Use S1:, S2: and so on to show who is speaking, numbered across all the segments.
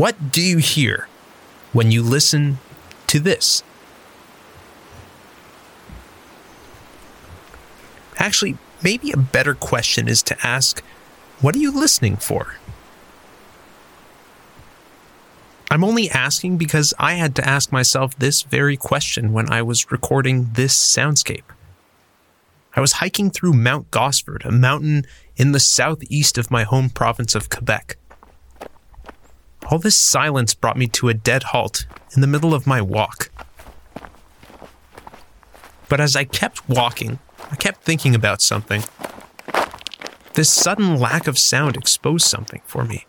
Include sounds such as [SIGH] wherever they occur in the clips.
S1: What do you hear when you listen to this? Actually, maybe a better question is to ask what are you listening for? I'm only asking because I had to ask myself this very question when I was recording this soundscape. I was hiking through Mount Gosford, a mountain in the southeast of my home province of Quebec. All this silence brought me to a dead halt in the middle of my walk. But as I kept walking, I kept thinking about something. This sudden lack of sound exposed something for me.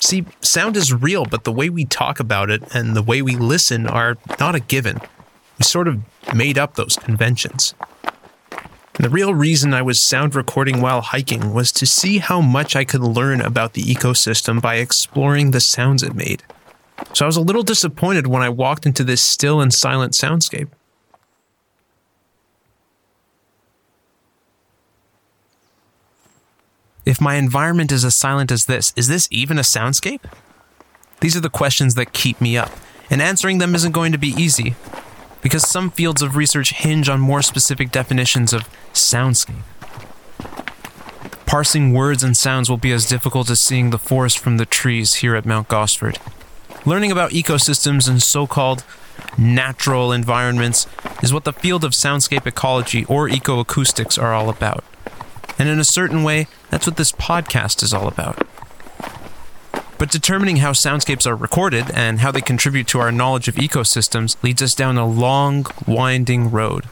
S1: See, sound is real, but the way we talk about it and the way we listen are not a given. We sort of made up those conventions. The real reason I was sound recording while hiking was to see how much I could learn about the ecosystem by exploring the sounds it made. So I was a little disappointed when I walked into this still and silent soundscape. If my environment is as silent as this, is this even a soundscape? These are the questions that keep me up, and answering them isn't going to be easy, because some fields of research hinge on more specific definitions of soundscape. Parsing words and sounds will be as difficult as seeing the forest from the trees here at Mount Gosford. Learning about ecosystems and so called natural environments is what the field of soundscape ecology or ecoacoustics are all about. And in a certain way, that's what this podcast is all about. But determining how soundscapes are recorded and how they contribute to our knowledge of ecosystems leads us down a long, winding road.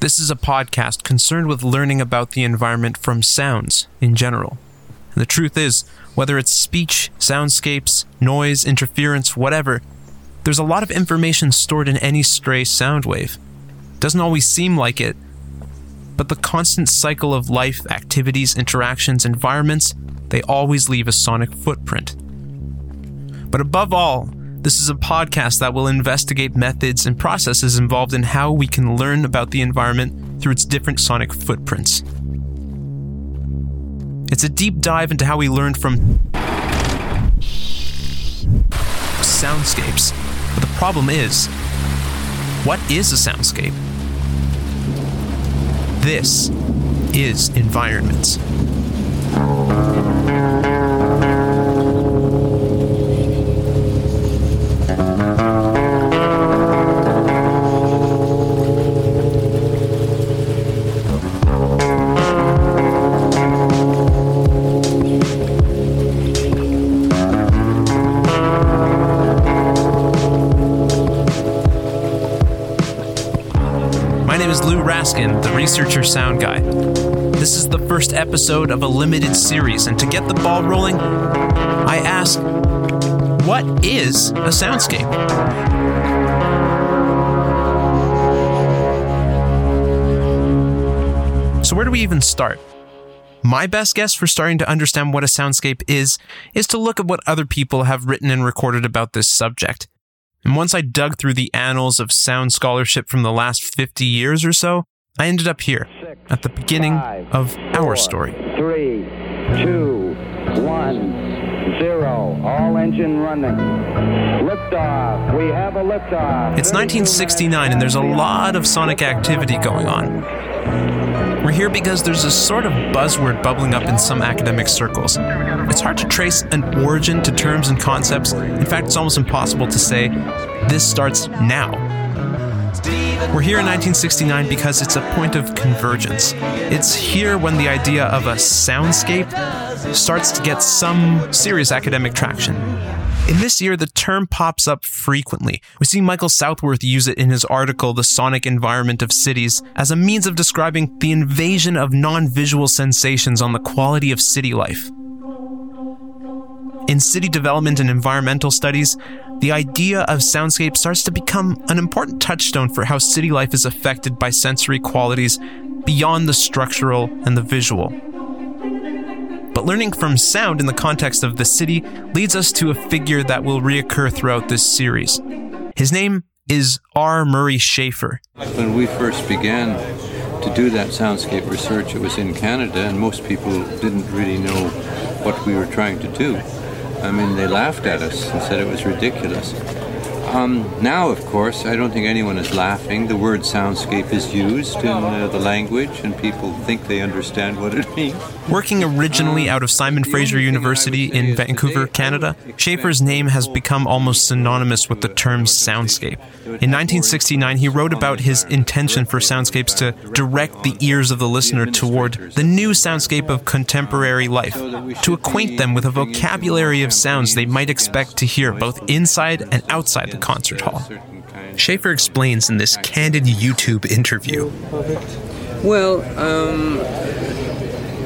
S1: This is a podcast concerned with learning about the environment from sounds in general. And the truth is, whether it's speech, soundscapes, noise, interference, whatever, there's a lot of information stored in any stray sound wave. Doesn't always seem like it, but the constant cycle of life, activities, interactions, environments, they always leave a sonic footprint. But above all, this is a podcast that will investigate methods and processes involved in how we can learn about the environment through its different sonic footprints. It's a deep dive into how we learn from soundscapes. But the problem is, what is a soundscape? This is INvironments. The researcher sound guy. This is the first episode of a limited series, and to get the ball rolling, I ask, what is a soundscape? So, where do we even start? My best guess for starting to understand what a soundscape is is to look at what other people have written and recorded about this subject. And once I dug through the annals of sound scholarship from the last 50 years or so, I ended up here at the beginning of our story.
S2: Three, two, one, zero. All engine running. Liftoff. We have a liftoff.
S1: It's 1969 and there's a lot of sonic activity going on. We're here because there's a sort of buzzword bubbling up in some academic circles. It's hard to trace an origin to terms and concepts. In fact, it's almost impossible to say this starts now. We're here in 1969 because it's a point of convergence. It's here when the idea of a soundscape starts to get some serious academic traction. In this year, the term pops up frequently. We see Michael Southworth use it in his article, The Sonic Environment of Cities, as a means of describing the invasion of non visual sensations on the quality of city life. In city development and environmental studies, the idea of soundscape starts to become an important touchstone for how city life is affected by sensory qualities beyond the structural and the visual. But learning from sound in the context of the city leads us to a figure that will reoccur throughout this series. His name is R. Murray Schafer.
S3: When we first began to do that soundscape research, it was in Canada, and most people didn't really know what we were trying to do. I mean, they laughed at us and said it was ridiculous. Um, now, of course, I don't think anyone is laughing. The word soundscape is used in uh, the language, and people think they understand what it [LAUGHS] means.
S1: Working originally out of Simon Fraser University in Vancouver, Canada, Schafer's name has become almost synonymous with the term soundscape. In 1969, he wrote about his intention for soundscapes to direct the ears of the listener toward the new soundscape of contemporary life, to acquaint them with a vocabulary of sounds they might expect to hear both inside and outside the concert hall. Schafer explains in this candid YouTube interview.
S3: Well, um,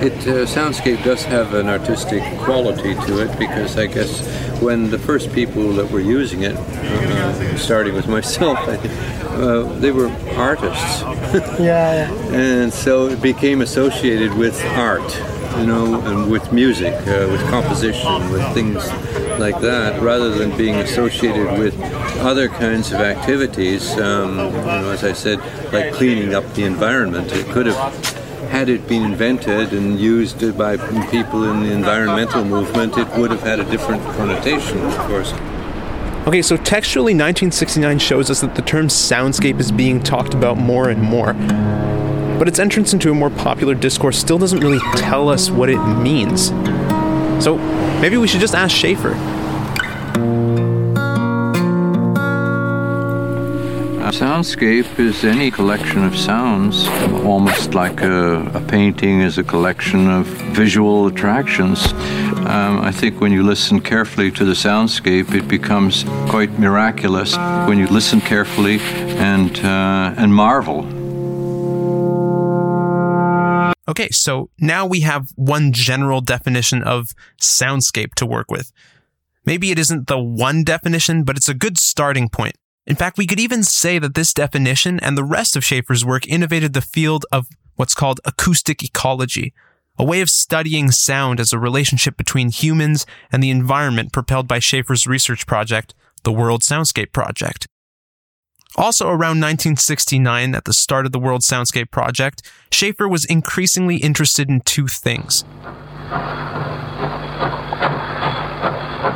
S3: it uh, soundscape does have an artistic quality to it because I guess when the first people that were using it, uh, starting with myself, I [LAUGHS] think, uh, they were artists. [LAUGHS]
S4: yeah, yeah.
S3: And so it became associated with art, you know, and with music, uh, with composition, with things like that, rather than being associated with other kinds of activities. Um, you know, as I said, like cleaning up the environment, it could have had it been invented and used by people in the environmental movement, it would have had a different connotation, of course.
S1: Okay, so textually, 1969 shows us that the term soundscape is being talked about more and more. But its entrance into a more popular discourse still doesn't really tell us what it means. So maybe we should just ask Schafer.
S3: Soundscape is any collection of sounds, almost like a, a painting is a collection of visual attractions. Um, I think when you listen carefully to the soundscape, it becomes quite miraculous when you listen carefully and uh, and marvel.
S1: Okay, so now we have one general definition of soundscape to work with. Maybe it isn't the one definition, but it's a good starting point. In fact, we could even say that this definition and the rest of Schafer's work innovated the field of what's called acoustic ecology, a way of studying sound as a relationship between humans and the environment propelled by Schafer's research project, the World Soundscape Project. Also around 1969, at the start of the World Soundscape Project, Schafer was increasingly interested in two things.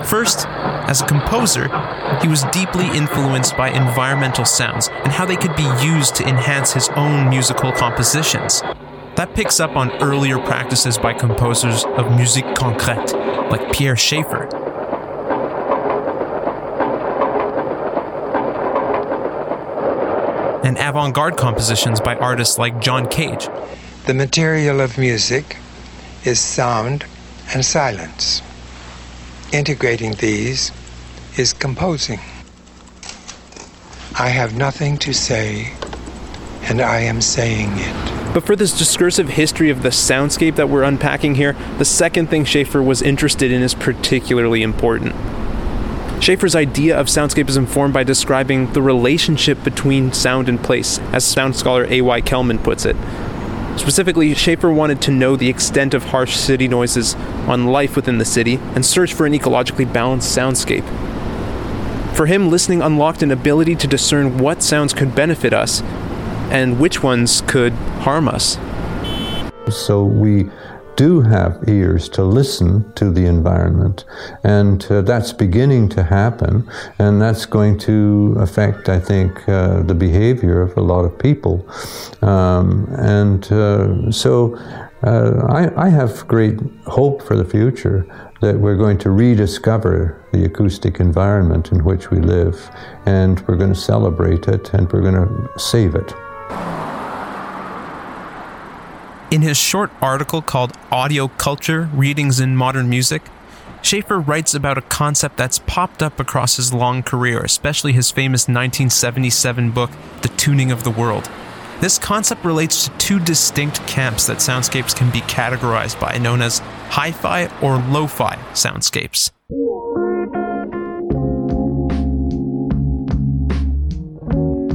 S1: First, as a composer, he was deeply influenced by environmental sounds and how they could be used to enhance his own musical compositions. That picks up on earlier practices by composers of musique concrète, like Pierre Schaeffer. And avant garde compositions by artists like John Cage.
S5: The material of music is sound and silence. Integrating these is composing. I have nothing to say, and I am saying it.
S1: But for this discursive history of the soundscape that we're unpacking here, the second thing Schafer was interested in is particularly important. Schafer's idea of soundscape is informed by describing the relationship between sound and place, as sound scholar A.Y. Kelman puts it. Specifically, Schafer wanted to know the extent of harsh city noises on life within the city and search for an ecologically balanced soundscape. For him, listening unlocked an ability to discern what sounds could benefit us and which ones could harm us.
S6: So we do have ears to listen to the environment. And uh, that's beginning to happen. And that's going to affect, I think, uh, the behavior of a lot of people. Um, and uh, so uh, I, I have great hope for the future that we're going to rediscover the acoustic environment in which we live. And we're going to celebrate it and we're going to save it.
S1: In his short article called Audio Culture Readings in Modern Music, Schafer writes about a concept that's popped up across his long career, especially his famous 1977 book, The Tuning of the World. This concept relates to two distinct camps that soundscapes can be categorized by, known as hi fi or lo fi soundscapes.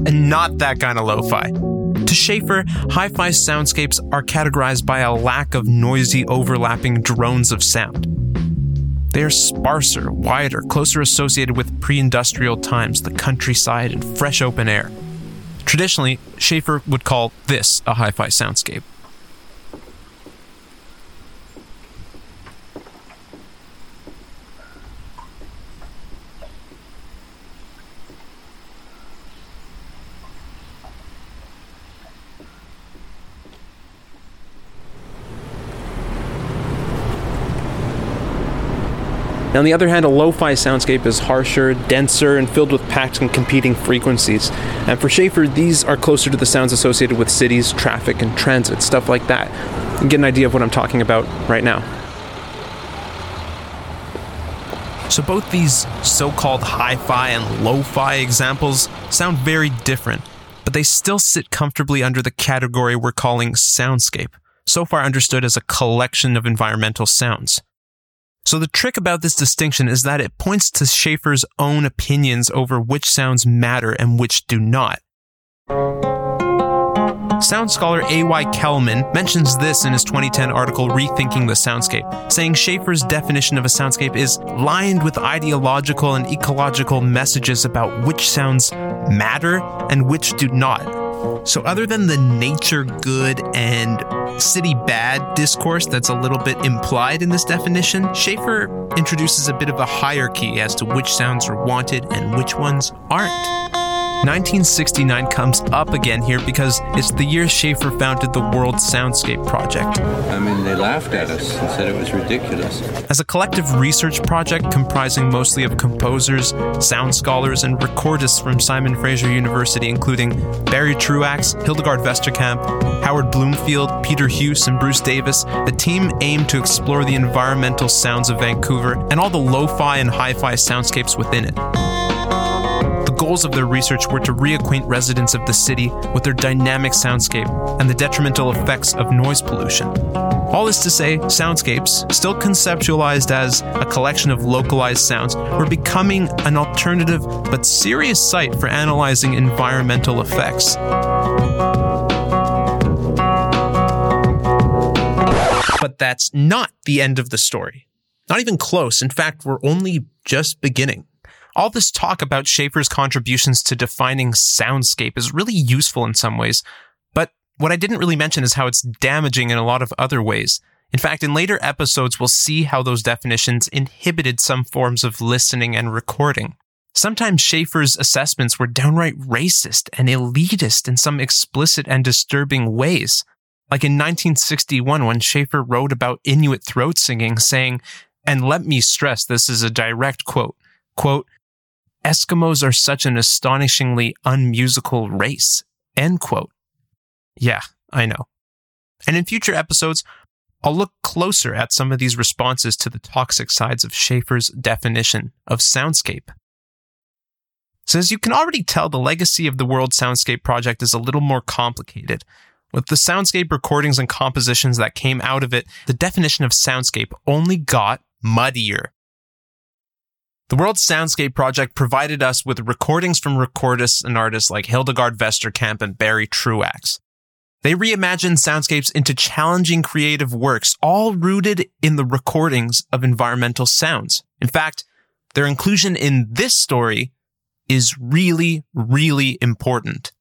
S1: And not that kind of lo fi. To Schafer, hi fi soundscapes are categorized by a lack of noisy, overlapping drones of sound. They are sparser, wider, closer associated with pre industrial times, the countryside, and fresh open air. Traditionally, Schafer would call this a hi fi soundscape. Now, on the other hand, a lo fi soundscape is harsher, denser, and filled with packed and competing frequencies. And for Schafer, these are closer to the sounds associated with cities, traffic, and transit, stuff like that. Get an idea of what I'm talking about right now. So, both these so called hi fi and lo fi examples sound very different, but they still sit comfortably under the category we're calling soundscape, so far understood as a collection of environmental sounds. So the trick about this distinction is that it points to Schafer's own opinions over which sounds matter and which do not. Sound scholar A.Y. Kelman mentions this in his 2010 article Rethinking the Soundscape, saying Schafer's definition of a soundscape is lined with ideological and ecological messages about which sounds matter and which do not. So, other than the nature good and city bad discourse that's a little bit implied in this definition, Schafer introduces a bit of a hierarchy as to which sounds are wanted and which ones aren't. 1969 comes up again here because it's the year Schafer founded the World Soundscape Project.
S3: I mean, they laughed at us and said it was ridiculous.
S1: As a collective research project comprising mostly of composers, sound scholars, and recordists from Simon Fraser University, including Barry Truax, Hildegard Westerkamp, Howard Broomfield, Peter Huse, and Bruce Davis, the team aimed to explore the environmental sounds of Vancouver and all the lo fi and hi fi soundscapes within it goals of their research were to reacquaint residents of the city with their dynamic soundscape and the detrimental effects of noise pollution. All this to say, soundscapes, still conceptualized as a collection of localized sounds, were becoming an alternative but serious site for analyzing environmental effects. But that's not the end of the story. Not even close. In fact, we're only just beginning. All this talk about Schafer's contributions to defining soundscape is really useful in some ways, but what I didn't really mention is how it's damaging in a lot of other ways. In fact, in later episodes, we'll see how those definitions inhibited some forms of listening and recording. Sometimes Schafer's assessments were downright racist and elitist in some explicit and disturbing ways. Like in 1961, when Schafer wrote about Inuit throat singing, saying, and let me stress this is a direct quote, quote, Eskimos are such an astonishingly unmusical race. End quote. Yeah, I know. And in future episodes, I'll look closer at some of these responses to the toxic sides of Schafer's definition of soundscape. So, as you can already tell, the legacy of the World Soundscape Project is a little more complicated. With the soundscape recordings and compositions that came out of it, the definition of soundscape only got muddier. The World Soundscape Project provided us with recordings from recordists and artists like Hildegard Westerkamp and Barry Truax. They reimagined soundscapes into challenging creative works, all rooted in the recordings of environmental sounds. In fact, their inclusion in this story is really, really important.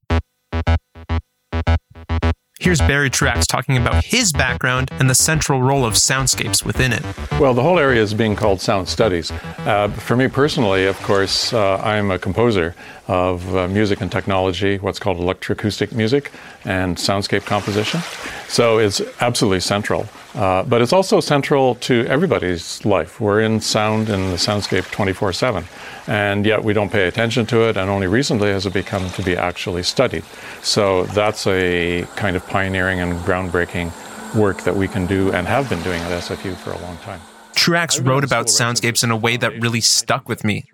S1: Here's Barry Truax talking about his background and the central role of soundscapes within it.
S4: Well, the whole area is being called sound studies. Uh, for me personally, of course, uh, I'm a composer of uh, music and technology, what's called electroacoustic music and soundscape composition. So it's absolutely central. Uh, but it's also central to everybody's life. We're in sound in the soundscape 24 7 and yet we don't pay attention to it, and only recently has it become to be actually studied. So that's a kind of pioneering and groundbreaking work that we can do and have been doing at SFU for a long time.
S1: Truax wrote about soundscapes in a way that really stuck with me.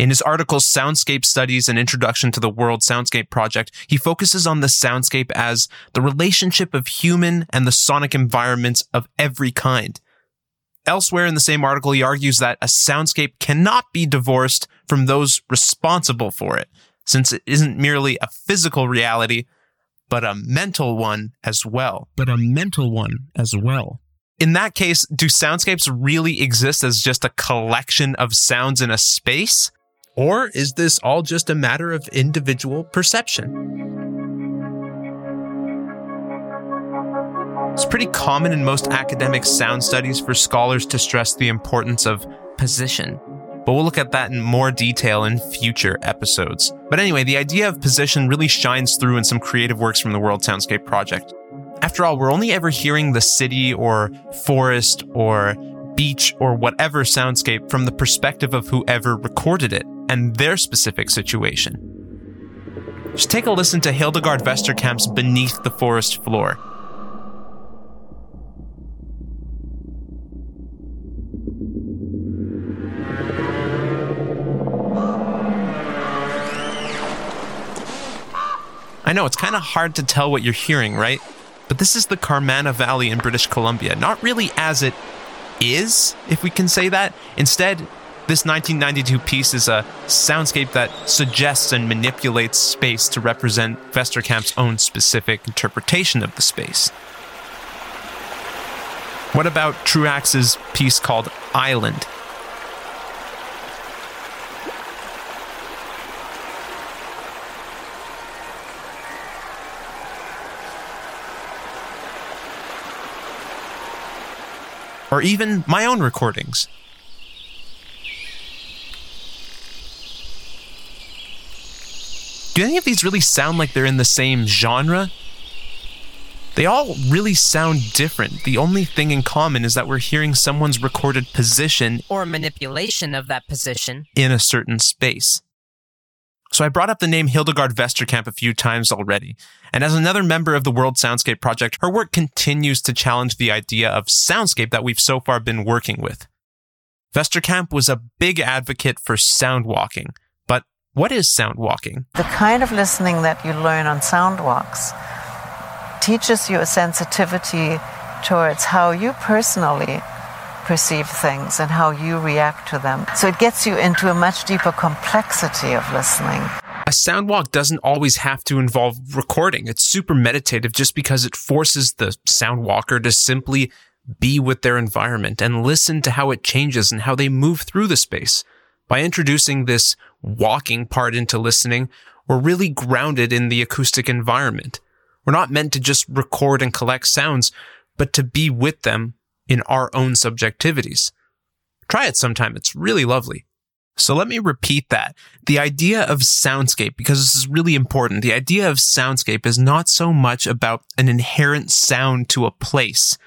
S1: In his article Soundscape Studies and Introduction to the World Soundscape Project, he focuses on the soundscape as the relationship of human and the sonic environments of every kind. Elsewhere in the same article, he argues that a soundscape cannot be divorced from those responsible for it, since it isn't merely a physical reality, but a mental one as well. But a mental one as well. In that case, do soundscapes really exist as just a collection of sounds in a space? Or is this all just a matter of individual perception? It's pretty common in most academic sound studies for scholars to stress the importance of position. But we'll look at that in more detail in future episodes. But anyway, the idea of position really shines through in some creative works from the World Soundscape Project. After all, we're only ever hearing the city or forest or beach, or whatever soundscape from the perspective of whoever recorded it and their specific situation. Just take a listen to Hildegard Westerkamp's Beneath the Forest Floor. I know it's kind of hard to tell what you're hearing, right? But this is the Carmanah Valley in British Columbia, not really as it is, if we can say that. Instead, this 1992 piece is a soundscape that suggests and manipulates space to represent Westerkamp's own specific interpretation of the space. What about Truax's piece called Island? or even my own recordings. Do any of these really sound like they're in the same genre? They all really sound different. The only thing in common is that we're hearing someone's recorded position
S7: or manipulation of that position
S1: in a certain space. So I brought up the name Hildegard Westerkamp a few times already. And as another member of the World Soundscape Project, her work continues to challenge the idea of soundscape that we've so far been working with. Westerkamp was a big advocate for sound walking. What is sound walking?
S8: The kind of listening that you learn on sound walks teaches you a sensitivity towards how you personally perceive things and how you react to them. So it gets you into a much deeper complexity of listening.
S1: A sound walk doesn't always have to involve recording. It's super meditative just because it forces the sound walker to simply be with their environment and listen to how it changes and how they move through the space. By introducing this walking part into listening, we're really grounded in the acoustic environment. We're not meant to just record and collect sounds, but to be with them in our own subjectivities. Try it sometime. It's really lovely. So let me repeat that. The idea of soundscape, because this is really important, the idea of soundscape is not so much about an inherent sound to a place,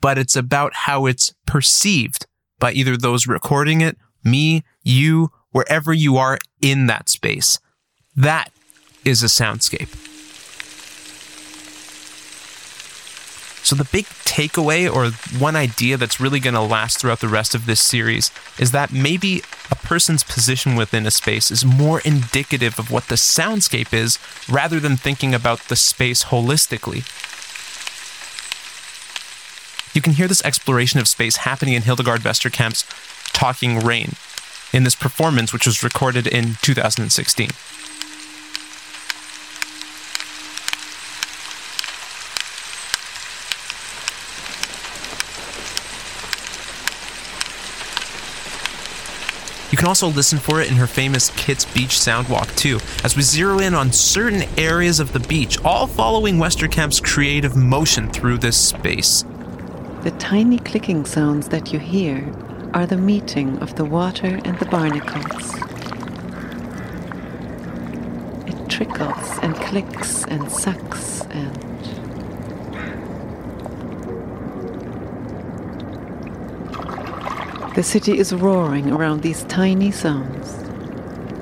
S1: but it's about how it's perceived by either those recording it, me, you, wherever you are in that space. That is a soundscape. So, the big takeaway, or one idea that's really going to last throughout the rest of this series, is that maybe a person's position within a space is more indicative of what the soundscape is rather than thinking about the space holistically. You can hear this exploration of space happening in Hildegard Westerkamp's Talking Rain in this performance, which was recorded in 2016. You can also listen for it in her famous Kits Beach Soundwalk too, as we zero in on certain areas of the beach, all following Westerkamp's creative motion through this space.
S9: The tiny clicking sounds that you hear are the meeting of the water and the barnacles. It trickles and clicks and sucks and The city is roaring around these tiny sounds,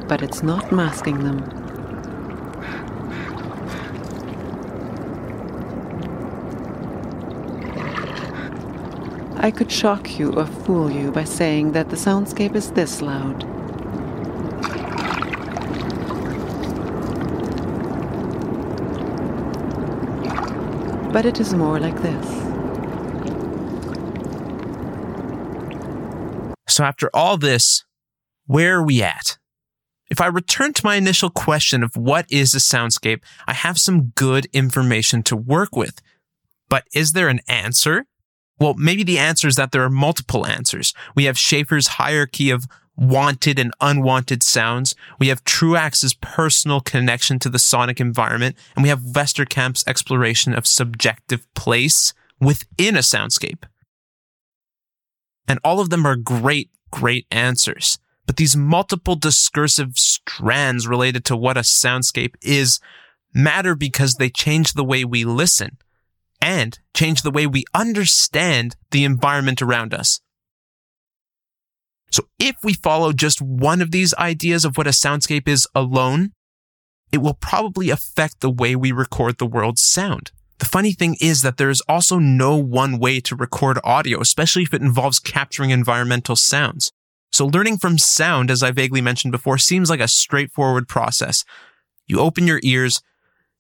S9: but it's not masking them. I could shock you or fool you by saying that the soundscape is this loud. But it is more like this.
S1: So, after all this, where are we at? If I return to my initial question of what is a soundscape, I have some good information to work with. But is there an answer? Well, maybe the answer is that there are multiple answers. We have Schafer's hierarchy of wanted and unwanted sounds. We have Truax's personal connection to the sonic environment, and we have Westerkamp's exploration of subjective place within a soundscape. And all of them are great, great answers. But these multiple discursive strands related to what a soundscape is matter because they change the way we listen and change the way we understand the environment around us. So if we follow just one of these ideas of what a soundscape is alone, it will probably affect the way we record the world's sound. The funny thing is that there is also no one way to record audio, especially if it involves capturing environmental sounds. So learning from sound, as I vaguely mentioned before, seems like a straightforward process. You open your ears,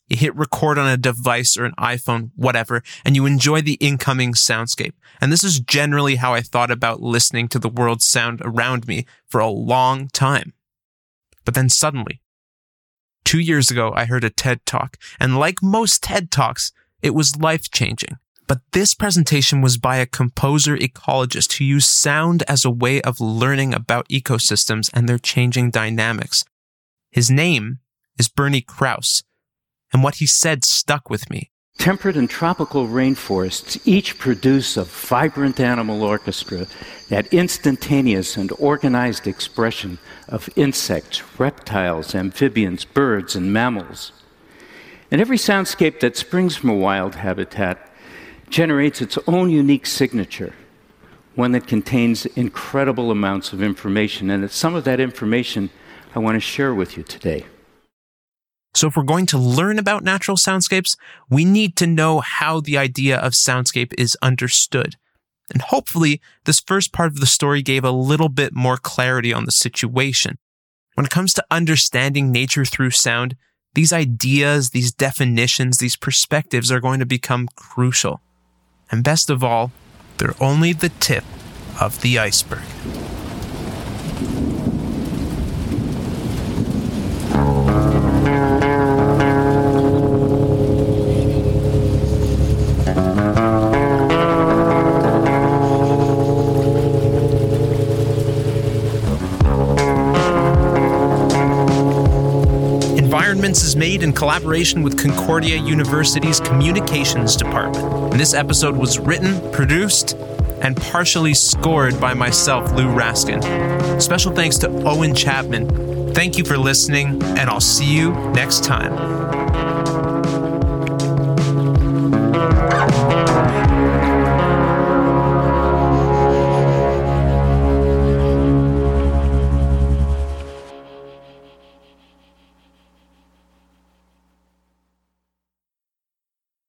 S1: you hit record on a device or an iPhone, whatever, and you enjoy the incoming soundscape. And this is generally how I thought about listening to the world's sound around me for a long time. But then suddenly, two years ago, I heard a TED talk, and like most TED talks, it was life changing. But this presentation was by a composer ecologist who used sound as a way of learning about ecosystems and their changing dynamics. His name is Bernie Krause, and what he said stuck with me.
S10: Temperate and tropical rainforests each produce a vibrant animal orchestra, that instantaneous and organized expression of insects, reptiles, amphibians, birds, and mammals. And every soundscape that springs from a wild habitat generates its own unique signature, one that contains incredible amounts of information. And it's some of that information I want to share with you today.
S1: So if we're going to learn about natural soundscapes, we need to know how the idea of soundscape is understood. And hopefully, this first part of the story gave a little bit more clarity on the situation. When it comes to understanding nature through sound, these ideas, these definitions, these perspectives are going to become crucial. And best of all, they're only the tip of the iceberg. Is made in collaboration with Concordia University's Communications Department. And this episode was written, produced, and partially scored by myself, Lou Raskin. Special thanks to Owen Chapman. Thank you for listening, and I'll see you next time.